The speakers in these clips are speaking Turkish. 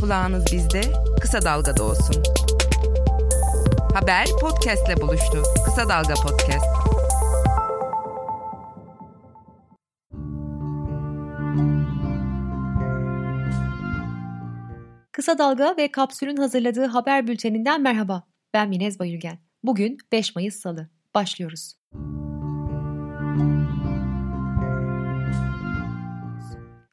Kulağınız bizde, Kısa Dalga'da olsun. Haber podcastle buluştu. Kısa Dalga Podcast. Kısa Dalga ve Kapsül'ün hazırladığı haber bülteninden merhaba. Ben Minez Bayülgen. Bugün 5 Mayıs Salı. Başlıyoruz.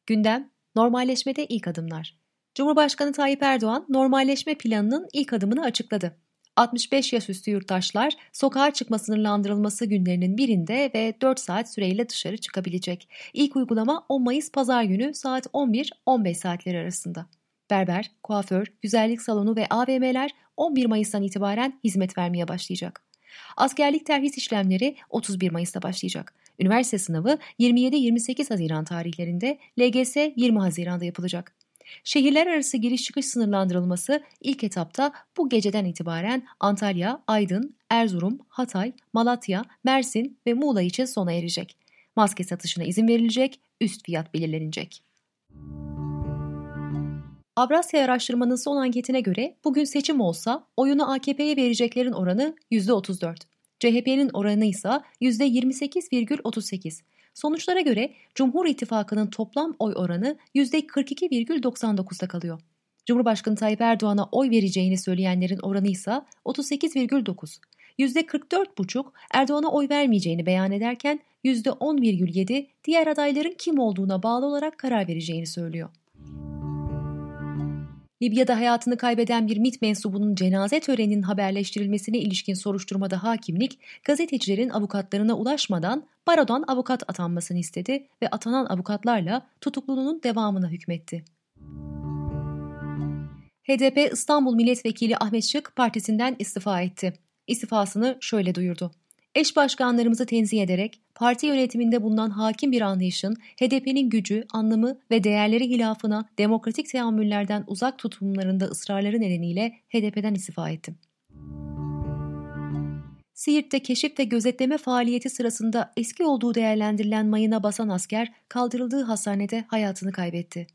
Gündem, normalleşmede ilk adımlar. Cumhurbaşkanı Tayyip Erdoğan normalleşme planının ilk adımını açıkladı. 65 yaş üstü yurttaşlar sokağa çıkma sınırlandırılması günlerinin birinde ve 4 saat süreyle dışarı çıkabilecek. İlk uygulama 10 Mayıs pazar günü saat 11-15 saatleri arasında. Berber, kuaför, güzellik salonu ve AVM'ler 11 Mayıs'tan itibaren hizmet vermeye başlayacak. Askerlik terhis işlemleri 31 Mayıs'ta başlayacak. Üniversite sınavı 27-28 Haziran tarihlerinde, LGS 20 Haziran'da yapılacak. Şehirler arası giriş çıkış sınırlandırılması ilk etapta bu geceden itibaren Antalya, Aydın, Erzurum, Hatay, Malatya, Mersin ve Muğla için sona erecek. Maske satışına izin verilecek, üst fiyat belirlenecek. Avrasya Araştırma'nın son anketine göre bugün seçim olsa oyunu AKP'ye vereceklerin oranı %34. CHP'nin oranı ise %28,38. Sonuçlara göre Cumhur İttifakı'nın toplam oy oranı %42,99'da kalıyor. Cumhurbaşkanı Tayyip Erdoğan'a oy vereceğini söyleyenlerin oranı ise 38,9. %44,5 Erdoğan'a oy vermeyeceğini beyan ederken %10,7 diğer adayların kim olduğuna bağlı olarak karar vereceğini söylüyor. Libya'da hayatını kaybeden bir MIT mensubunun cenaze töreninin haberleştirilmesine ilişkin soruşturmada hakimlik, gazetecilerin avukatlarına ulaşmadan barodan avukat atanmasını istedi ve atanan avukatlarla tutukluluğunun devamına hükmetti. HDP İstanbul Milletvekili Ahmet Şık partisinden istifa etti. İstifasını şöyle duyurdu. Eş başkanlarımızı tenzih ederek parti yönetiminde bulunan hakim bir anlayışın HDP'nin gücü, anlamı ve değerleri hilafına demokratik teamüllerden uzak tutumlarında ısrarları nedeniyle HDP'den istifa ettim. Siirt'te keşif ve gözetleme faaliyeti sırasında eski olduğu değerlendirilen mayına basan asker kaldırıldığı hastanede hayatını kaybetti.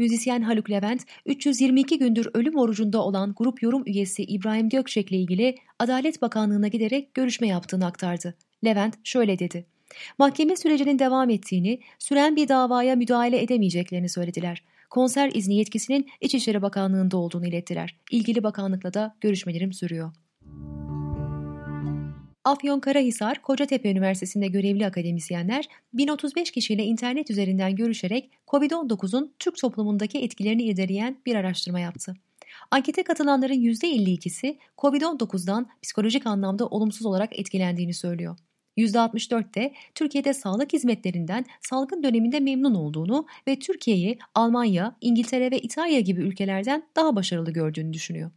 Müzisyen Haluk Levent, 322 gündür ölüm orucunda olan grup yorum üyesi İbrahim Gökçek ile ilgili Adalet Bakanlığı'na giderek görüşme yaptığını aktardı. Levent şöyle dedi. Mahkeme sürecinin devam ettiğini, süren bir davaya müdahale edemeyeceklerini söylediler. Konser izni yetkisinin İçişleri Bakanlığı'nda olduğunu ilettiler. İlgili bakanlıkla da görüşmelerim sürüyor. Afyonkarahisar Kocatepe Üniversitesi'nde görevli akademisyenler 1035 kişiyle internet üzerinden görüşerek COVID-19'un Türk toplumundaki etkilerini irdeleyen bir araştırma yaptı. Ankete katılanların %52'si COVID-19'dan psikolojik anlamda olumsuz olarak etkilendiğini söylüyor. %64 de Türkiye'de sağlık hizmetlerinden salgın döneminde memnun olduğunu ve Türkiye'yi Almanya, İngiltere ve İtalya gibi ülkelerden daha başarılı gördüğünü düşünüyor.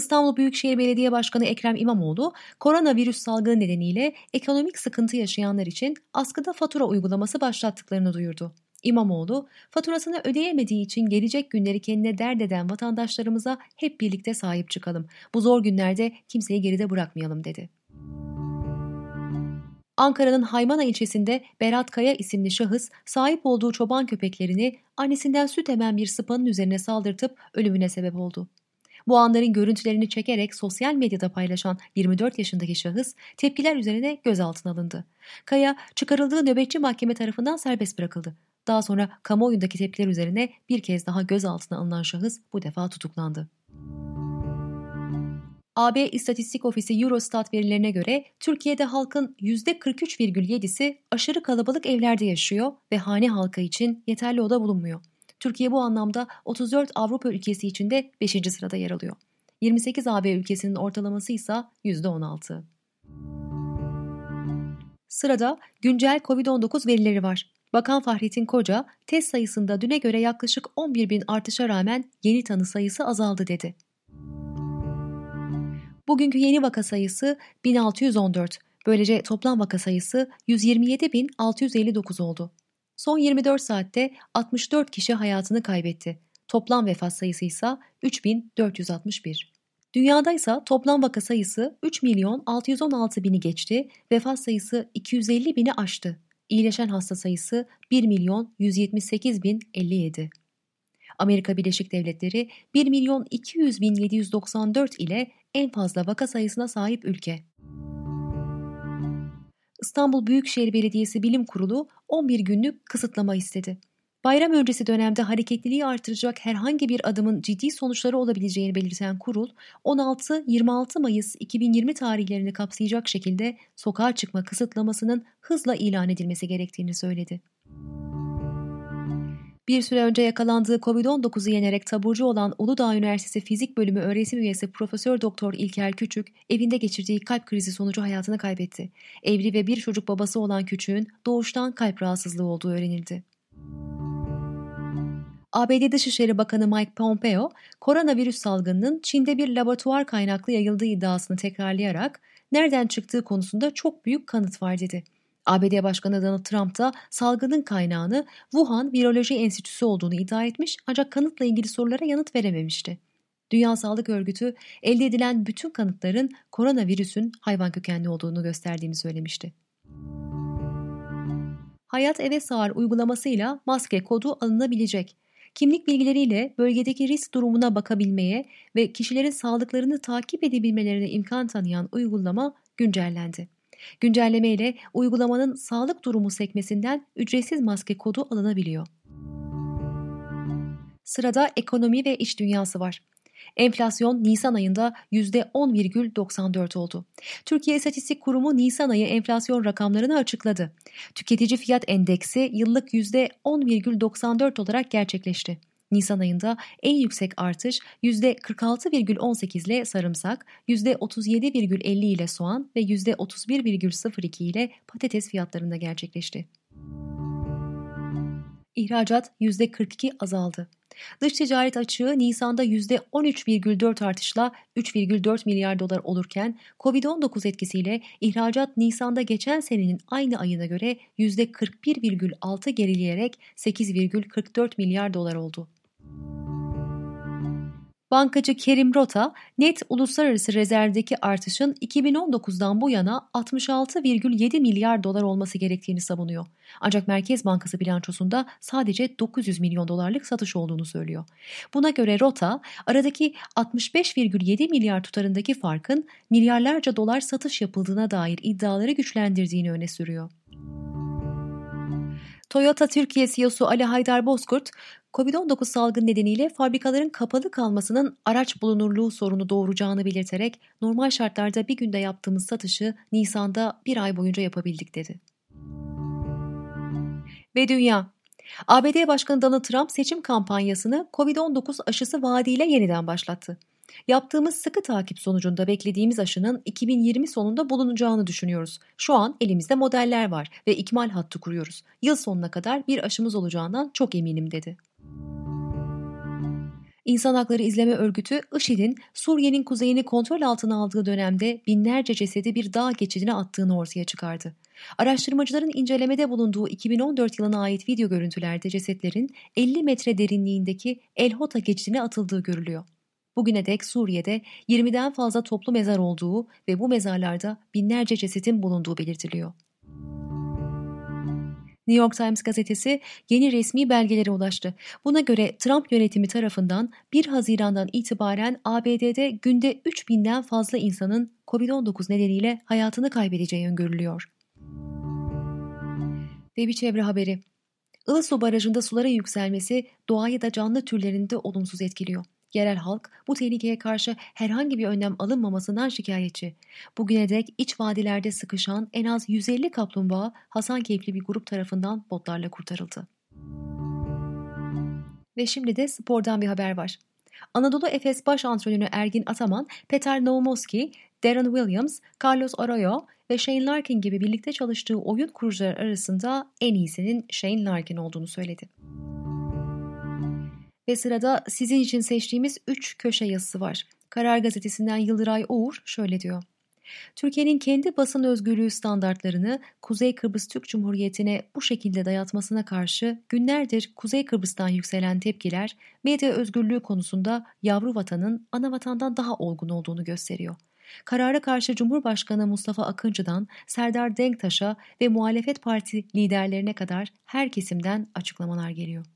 İstanbul Büyükşehir Belediye Başkanı Ekrem İmamoğlu, koronavirüs salgını nedeniyle ekonomik sıkıntı yaşayanlar için askıda fatura uygulaması başlattıklarını duyurdu. İmamoğlu, faturasını ödeyemediği için gelecek günleri kendine dert eden vatandaşlarımıza hep birlikte sahip çıkalım. Bu zor günlerde kimseyi geride bırakmayalım dedi. Ankara'nın Haymana ilçesinde Berat Kaya isimli şahıs sahip olduğu çoban köpeklerini annesinden süt emen bir sıpanın üzerine saldırtıp ölümüne sebep oldu. Bu anların görüntülerini çekerek sosyal medyada paylaşan 24 yaşındaki şahıs tepkiler üzerine gözaltına alındı. Kaya çıkarıldığı nöbetçi mahkeme tarafından serbest bırakıldı. Daha sonra kamuoyundaki tepkiler üzerine bir kez daha gözaltına alınan şahıs bu defa tutuklandı. AB İstatistik Ofisi Eurostat verilerine göre Türkiye'de halkın %43,7'si aşırı kalabalık evlerde yaşıyor ve hane halkı için yeterli oda bulunmuyor. Türkiye bu anlamda 34 Avrupa ülkesi içinde 5. sırada yer alıyor. 28 AB ülkesinin ortalaması ise %16. Sırada güncel COVID-19 verileri var. Bakan Fahrettin Koca, test sayısında düne göre yaklaşık 11 bin artışa rağmen yeni tanı sayısı azaldı dedi. Bugünkü yeni vaka sayısı 1614. Böylece toplam vaka sayısı 127.659 oldu. Son 24 saatte 64 kişi hayatını kaybetti. Toplam vefat sayısı ise 3461. Dünyada ise toplam vaka sayısı 3 milyon 616 bini geçti, vefat sayısı 250 bini aştı. İyileşen hasta sayısı 1 milyon 178 bin 57. Amerika Birleşik Devletleri 1 milyon 200 bin 794 ile en fazla vaka sayısına sahip ülke. İstanbul Büyükşehir Belediyesi Bilim Kurulu 11 günlük kısıtlama istedi. Bayram öncesi dönemde hareketliliği artıracak herhangi bir adımın ciddi sonuçları olabileceğini belirten kurul, 16-26 Mayıs 2020 tarihlerini kapsayacak şekilde sokağa çıkma kısıtlamasının hızla ilan edilmesi gerektiğini söyledi. Bir süre önce yakalandığı Covid-19'u yenerek taburcu olan Uludağ Üniversitesi Fizik Bölümü öğretim üyesi Profesör Doktor İlker Küçük evinde geçirdiği kalp krizi sonucu hayatını kaybetti. Evli ve bir çocuk babası olan Küçük'ün doğuştan kalp rahatsızlığı olduğu öğrenildi. ABD Dışişleri Bakanı Mike Pompeo, koronavirüs salgınının Çin'de bir laboratuvar kaynaklı yayıldığı iddiasını tekrarlayarak nereden çıktığı konusunda çok büyük kanıt var dedi. ABD Başkanı Donald Trump da salgının kaynağını Wuhan Viroloji Enstitüsü olduğunu iddia etmiş ancak kanıtla ilgili sorulara yanıt verememişti. Dünya Sağlık Örgütü elde edilen bütün kanıtların koronavirüsün hayvan kökenli olduğunu gösterdiğini söylemişti. Hayat Eve Sağır uygulamasıyla maske kodu alınabilecek. Kimlik bilgileriyle bölgedeki risk durumuna bakabilmeye ve kişilerin sağlıklarını takip edebilmelerine imkan tanıyan uygulama güncellendi. Güncelleme ile uygulamanın sağlık durumu sekmesinden ücretsiz maske kodu alınabiliyor. Sırada ekonomi ve iş dünyası var. Enflasyon Nisan ayında %10,94 oldu. Türkiye İstatistik Kurumu Nisan ayı enflasyon rakamlarını açıkladı. Tüketici fiyat endeksi yıllık %10,94 olarak gerçekleşti. Nisan ayında en yüksek artış %46,18 ile sarımsak, %37,50 ile soğan ve %31,02 ile patates fiyatlarında gerçekleşti. İhracat %42 azaldı. Dış ticaret açığı Nisan'da %13,4 artışla 3,4 milyar dolar olurken Covid-19 etkisiyle ihracat Nisan'da geçen senenin aynı ayına göre %41,6 gerileyerek 8,44 milyar dolar oldu. Bankacı Kerim Rota, net uluslararası rezervdeki artışın 2019'dan bu yana 66,7 milyar dolar olması gerektiğini savunuyor. Ancak Merkez Bankası bilançosunda sadece 900 milyon dolarlık satış olduğunu söylüyor. Buna göre Rota, aradaki 65,7 milyar tutarındaki farkın milyarlarca dolar satış yapıldığına dair iddiaları güçlendirdiğini öne sürüyor. Toyota Türkiye CEO'su Ali Haydar Bozkurt, Covid-19 salgın nedeniyle fabrikaların kapalı kalmasının araç bulunurluğu sorunu doğuracağını belirterek normal şartlarda bir günde yaptığımız satışı Nisan'da bir ay boyunca yapabildik dedi. Ve dünya ABD Başkanı Donald Trump seçim kampanyasını Covid-19 aşısı vaadiyle yeniden başlattı. Yaptığımız sıkı takip sonucunda beklediğimiz aşının 2020 sonunda bulunacağını düşünüyoruz. Şu an elimizde modeller var ve ikmal hattı kuruyoruz. Yıl sonuna kadar bir aşımız olacağından çok eminim dedi. İnsan Hakları İzleme Örgütü, IŞİD'in Suriye'nin kuzeyini kontrol altına aldığı dönemde binlerce cesedi bir dağ geçidine attığını ortaya çıkardı. Araştırmacıların incelemede bulunduğu 2014 yılına ait video görüntülerde cesetlerin 50 metre derinliğindeki El Hota geçidine atıldığı görülüyor. Bugüne dek Suriye'de 20'den fazla toplu mezar olduğu ve bu mezarlarda binlerce cesetin bulunduğu belirtiliyor. New York Times gazetesi yeni resmi belgelere ulaştı. Buna göre Trump yönetimi tarafından 1 Haziran'dan itibaren ABD'de günde 3000'den fazla insanın COVID-19 nedeniyle hayatını kaybedeceği öngörülüyor. Ve bir çevre haberi. Ilısu Barajı'nda sulara yükselmesi doğayı da canlı türlerini de olumsuz etkiliyor. Yerel halk bu tehlikeye karşı herhangi bir önlem alınmamasından şikayetçi. Bugüne dek iç vadilerde sıkışan en az 150 kaplumbağa Hasankeyfli bir grup tarafından botlarla kurtarıldı. Ve şimdi de spordan bir haber var. Anadolu Efes baş antrenörü Ergin Ataman, Peter Naumoski, Darren Williams, Carlos Arroyo ve Shane Larkin gibi birlikte çalıştığı oyun kurucular arasında en iyisinin Shane Larkin olduğunu söyledi. Ve sırada sizin için seçtiğimiz 3 köşe yazısı var. Karar Gazetesi'nden Yıldıray Uğur şöyle diyor. Türkiye'nin kendi basın özgürlüğü standartlarını Kuzey Kıbrıs Türk Cumhuriyeti'ne bu şekilde dayatmasına karşı günlerdir Kuzey Kıbrıs'tan yükselen tepkiler medya özgürlüğü konusunda yavru vatanın ana vatandan daha olgun olduğunu gösteriyor. Karara karşı Cumhurbaşkanı Mustafa Akıncı'dan Serdar Denktaş'a ve muhalefet parti liderlerine kadar her kesimden açıklamalar geliyor.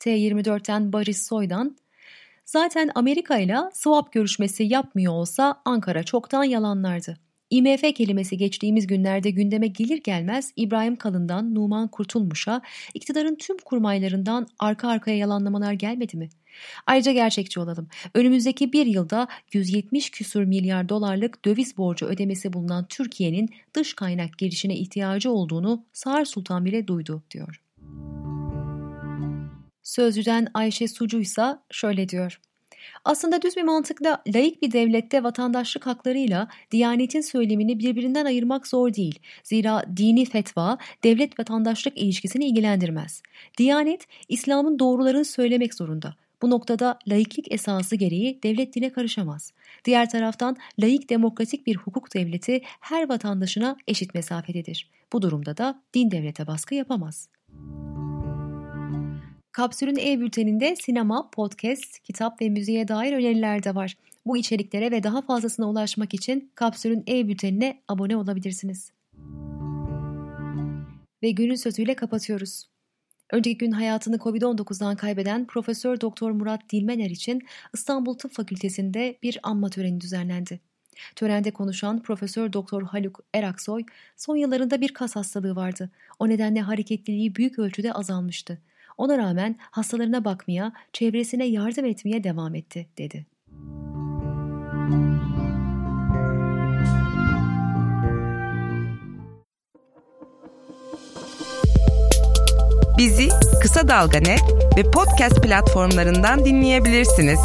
T24'ten Barış Soy'dan Zaten Amerika ile swap görüşmesi yapmıyor olsa Ankara çoktan yalanlardı. IMF kelimesi geçtiğimiz günlerde gündeme gelir gelmez İbrahim Kalın'dan Numan Kurtulmuş'a iktidarın tüm kurmaylarından arka arkaya yalanlamalar gelmedi mi? Ayrıca gerçekçi olalım. Önümüzdeki bir yılda 170 küsur milyar dolarlık döviz borcu ödemesi bulunan Türkiye'nin dış kaynak girişine ihtiyacı olduğunu Sağır Sultan bile duydu diyor. Sözcüden Ayşe Sucu ise şöyle diyor. Aslında düz bir mantıkla laik bir devlette vatandaşlık haklarıyla Diyanetin söylemini birbirinden ayırmak zor değil. Zira dini fetva devlet vatandaşlık ilişkisini ilgilendirmez. Diyanet İslam'ın doğrularını söylemek zorunda. Bu noktada laiklik esası gereği devlet dine karışamaz. Diğer taraftan laik demokratik bir hukuk devleti her vatandaşına eşit mesafededir. Bu durumda da din devlete baskı yapamaz. Kapsül'ün e-bülteninde sinema, podcast, kitap ve müziğe dair öneriler de var. Bu içeriklere ve daha fazlasına ulaşmak için Kapsül'ün e-bültenine abone olabilirsiniz. Ve günün sözüyle kapatıyoruz. Önceki gün hayatını Covid-19'dan kaybeden Profesör Doktor Murat Dilmener için İstanbul Tıp Fakültesi'nde bir anma töreni düzenlendi. Törende konuşan Profesör Doktor Haluk Eraksoy, son yıllarında bir kas hastalığı vardı. O nedenle hareketliliği büyük ölçüde azalmıştı. Ona rağmen hastalarına bakmaya, çevresine yardım etmeye devam etti, dedi. Bizi Kısa Dalga Net ve podcast platformlarından dinleyebilirsiniz.